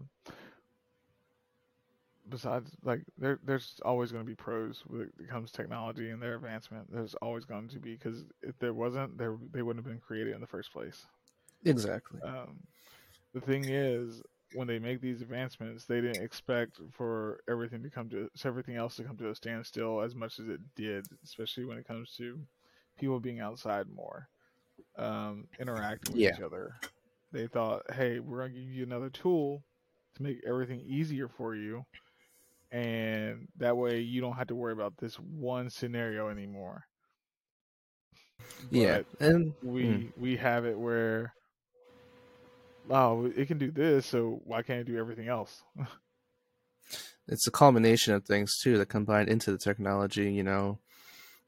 besides, like there, there's always going to be pros when it comes to technology and their advancement. There's always going to be because if there wasn't, there they wouldn't have been created in the first place. Exactly. Um, the thing is, when they make these advancements, they didn't expect for everything to come to everything else to come to a standstill as much as it did, especially when it comes to people being outside more, um, interacting with yeah. each other. They thought, hey, we're gonna give you another tool to make everything easier for you, and that way you don't have to worry about this one scenario anymore. yeah, and we mm. we have it where wow, it can do this, so why can't it do everything else? it's a culmination of things too that combine into the technology. You know,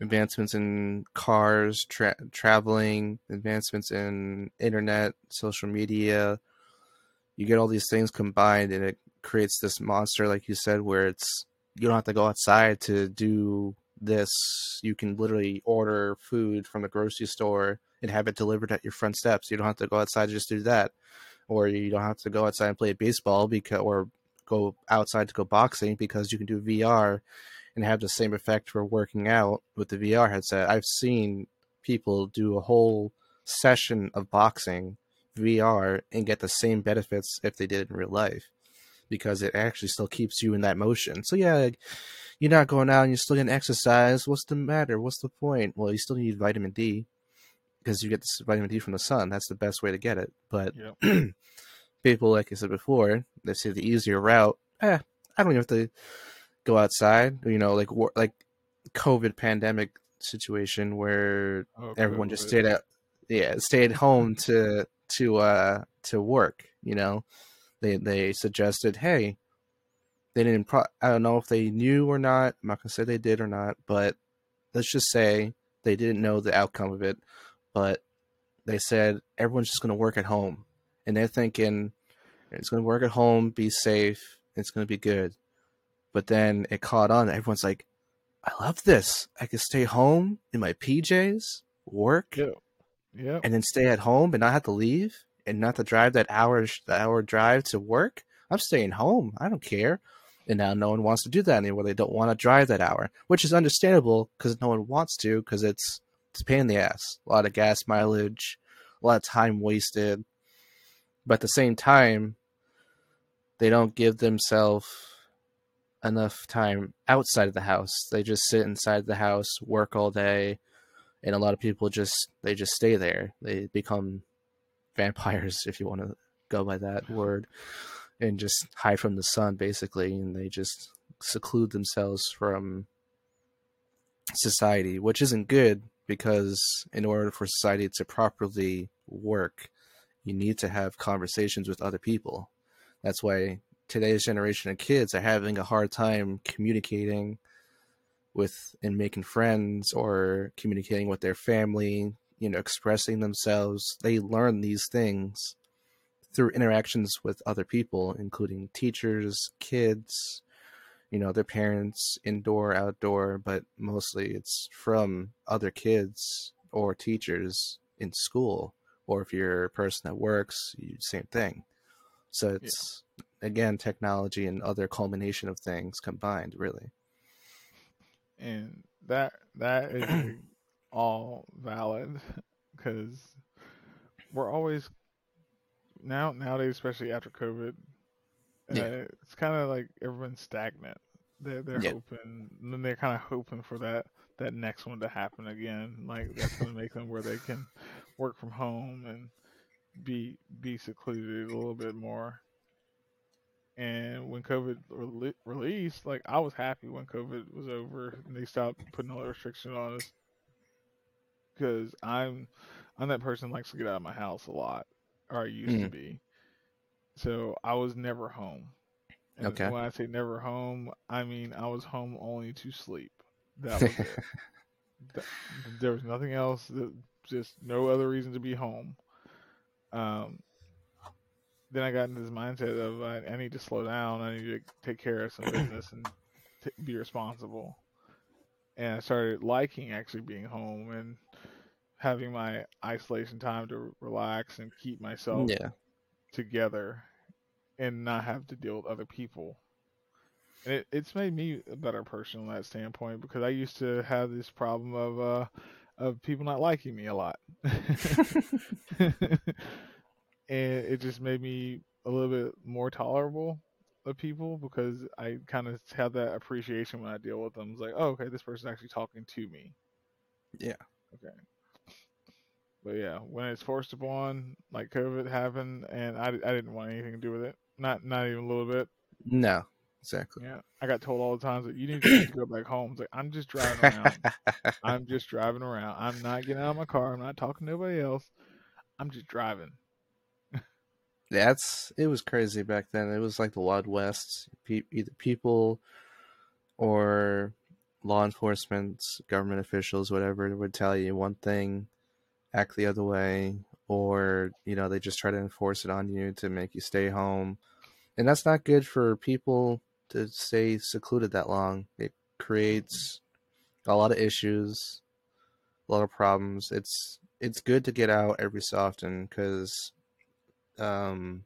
advancements in cars, tra- traveling, advancements in internet, social media. You get all these things combined, and it creates this monster, like you said, where it's you don't have to go outside to do this. You can literally order food from the grocery store and have it delivered at your front steps. You don't have to go outside to just do that, or you don't have to go outside and play baseball because or go outside to go boxing because you can do VR and have the same effect for working out with the VR headset. I've seen people do a whole session of boxing VR and get the same benefits if they did in real life because it actually still keeps you in that motion. So yeah, you're not going out and you're still getting exercise. What's the matter? What's the point? Well, you still need vitamin D because you get this vitamin D from the sun. That's the best way to get it. But yep. people, like I said before, they say the easier route. Eh, I don't even have to go outside. You know, like like COVID pandemic situation where oh, everyone just stayed at yeah stayed home to to uh to work. You know, they they suggested, hey, they didn't. Pro- I don't know if they knew or not. I'm not gonna say they did or not, but let's just say they didn't know the outcome of it but they said everyone's just going to work at home and they're thinking it's going to work at home be safe it's going to be good but then it caught on. Everyone's like i love this. I can stay home in my pjs work yeah. Yeah. and then stay at home and not have to leave and not to drive that hour the hour drive to work. I'm staying home. I don't care. And now no one wants to do that anymore. They don't want to drive that hour which is understandable because no one wants to because it's it's a pain in the ass. A lot of gas mileage, a lot of time wasted. But at the same time, they don't give themselves enough time outside of the house. They just sit inside the house, work all day, and a lot of people just they just stay there. They become vampires, if you want to go by that word, and just hide from the sun, basically, and they just seclude themselves from society, which isn't good because in order for society to properly work, you need to have conversations with other people. That's why today's generation of kids are having a hard time communicating with and making friends or communicating with their family, you know, expressing themselves. They learn these things through interactions with other people, including teachers, kids, you know their parents indoor outdoor but mostly it's from other kids or teachers in school or if you're a person that works you, same thing so it's. Again technology and other culmination of things combined really and that that is all valid because we're always now nowadays especially after covid yeah. Uh, it's kind of like everyone's stagnant. They're they're yep. hoping, and they're kind of hoping for that that next one to happen again. Like that's going to make them where they can work from home and be be secluded a little bit more. And when COVID rele- released, like I was happy when COVID was over and they stopped putting all the restriction on us. Because I'm, I'm that person likes to get out of my house a lot, or I used to Mm. be. So I was never home. And Okay. when I say never home, I mean I was home only to sleep. That was it. Th- there was nothing else. That, just no other reason to be home. Um, then I got into this mindset of I, I need to slow down. I need to take care of some business and t- be responsible. And I started liking actually being home and having my isolation time to relax and keep myself yeah. together and not have to deal with other people. And it, it's made me a better person from that standpoint because I used to have this problem of uh of people not liking me a lot. and it just made me a little bit more tolerable of people because I kind of have that appreciation when I deal with them. It's like, oh, okay, this person's actually talking to me. Yeah. Okay. But yeah, when it's forced upon, like COVID happened, and I, I didn't want anything to do with it. Not not even a little bit. No. Exactly. Yeah, I got told all the times that you need to go back home. It's like I'm just driving around. I'm just driving around. I'm not getting out of my car. I'm not talking to nobody else. I'm just driving. That's it was crazy back then. It was like the Wild West. Pe- either people or law enforcement, government officials, whatever, would tell you one thing, act the other way, or you know they just try to enforce it on you to make you stay home, and that's not good for people to stay secluded that long. It creates a lot of issues, a lot of problems. It's it's good to get out every so often because um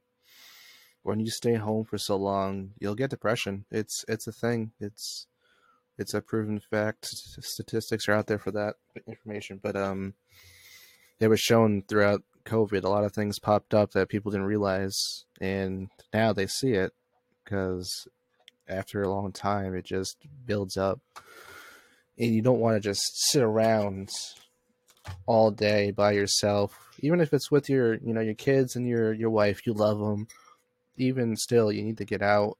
when you stay home for so long you'll get depression. It's it's a thing. It's it's a proven fact. Statistics are out there for that information but um it was shown throughout covid. A lot of things popped up that people didn't realize and now they see it because after a long time it just builds up. And you don't want to just sit around all day by yourself even if it's with your you know your kids and your your wife you love them even still you need to get out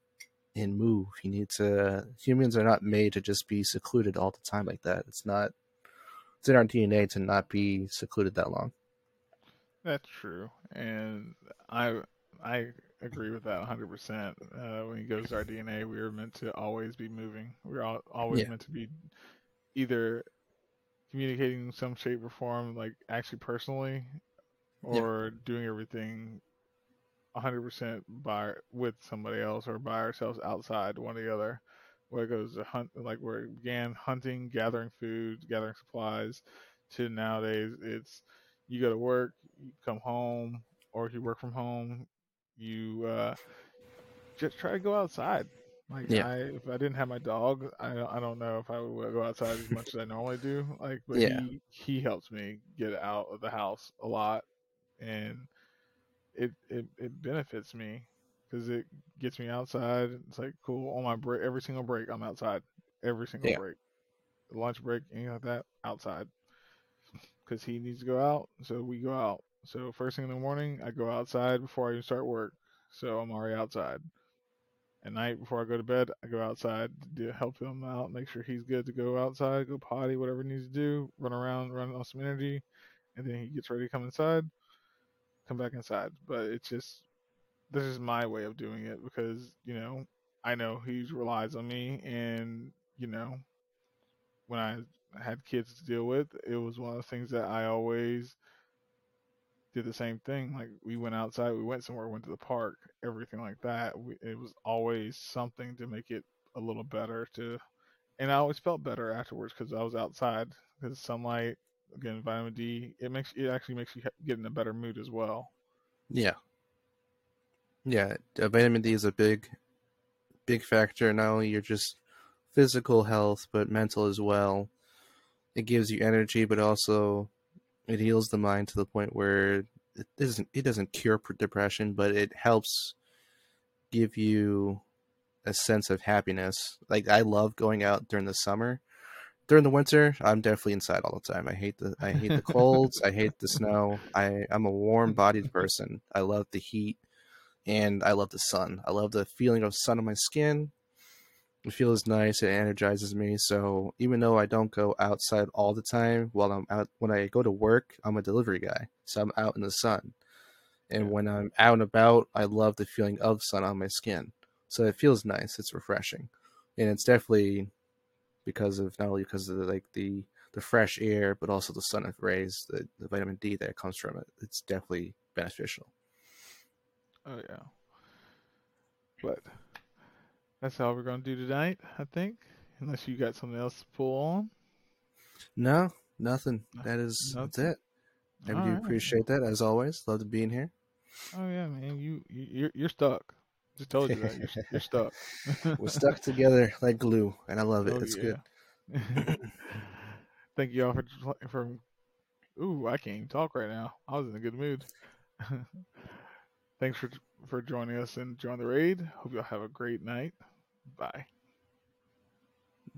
and move you need to humans are not made to just be secluded all the time like that it's not it's in our dna to not be secluded that long That's true, and I I agree with that 100. percent uh, When it goes to our DNA, we are meant to always be moving. We are al- always Yeah. meant to be either communicating in some shape or form, like actually personally, Yeah. or doing everything 100 percent by with somebody else or by ourselves outside, one or the other. Where it goes to hunt, like where it began hunting, gathering food, gathering supplies, to nowadays it's you go to work, you come home, or if you work from home, you uh, just try to go outside. Like Yeah. I, if I didn't have my dog, I don't, I don't know if I would go outside as much as I normally do. Like, but Yeah. he he helps me get out of the house a lot, and it it, it benefits me because it gets me outside. It's like cool on my break, every single break, I'm outside. Every single Yeah. break, lunch break, anything like that, outside. Because he needs to go out, so we go out. So first thing in the morning, I go outside before I even start work. So I'm already outside. At night before I go to bed, I go outside to help him out, make sure he's good to go outside, go potty, whatever he needs to do, run around, run on some energy, and then he gets ready to come inside, come back inside. But it's just this is my way of doing it because you know I know he relies on me, and you know when I had kids to deal with, it was one of the things that I always did the same thing. Like we went outside, we went somewhere, went to the park, everything like that. We, it was always something to make it a little better. To, and I always felt better afterwards because I was outside. Because sunlight, again, vitamin D, it makes it actually makes you get in a better mood as well. yeah yeah uh, vitamin d is a big big factor not only your just physical health but mental as well it gives you energy but also it heals the mind to the point where it doesn't it doesn't cure depression but it helps give you a sense of happiness. Like i love going out during the summer. During the winter i'm definitely inside all the time. I hate the i hate the colds. I hate the snow. I i'm a warm bodied person. I love the heat and I love the sun. I love the feeling of sun on my skin. It feels nice. It energizes me. So even though I don't go outside all the time, while I'm out, when I go to work, I'm a delivery guy, so I'm out in the sun. And when I'm out and about, I love the feeling of sun on my skin. So it feels nice. It's refreshing, and it's definitely because of not only because of the, like the the fresh air, but also the sun rays, the, the vitamin D that comes from it. It's definitely beneficial. Oh yeah. But that's all we're gonna do tonight, I think. Unless you got something else to pull on. No, nothing. No- That is that's it. I do Alright. appreciate that as always. Love to be in here. Oh yeah, man. You, you you're you're stuck. Just told you that you're, you're stuck. We're stuck together like glue, and I love it. Oh, it's yeah. good. Thank you all for for. Ooh, I can't even talk right now. I was in a good mood. Thanks for for joining us and join the raid. Hope y'all have a great night. Bye.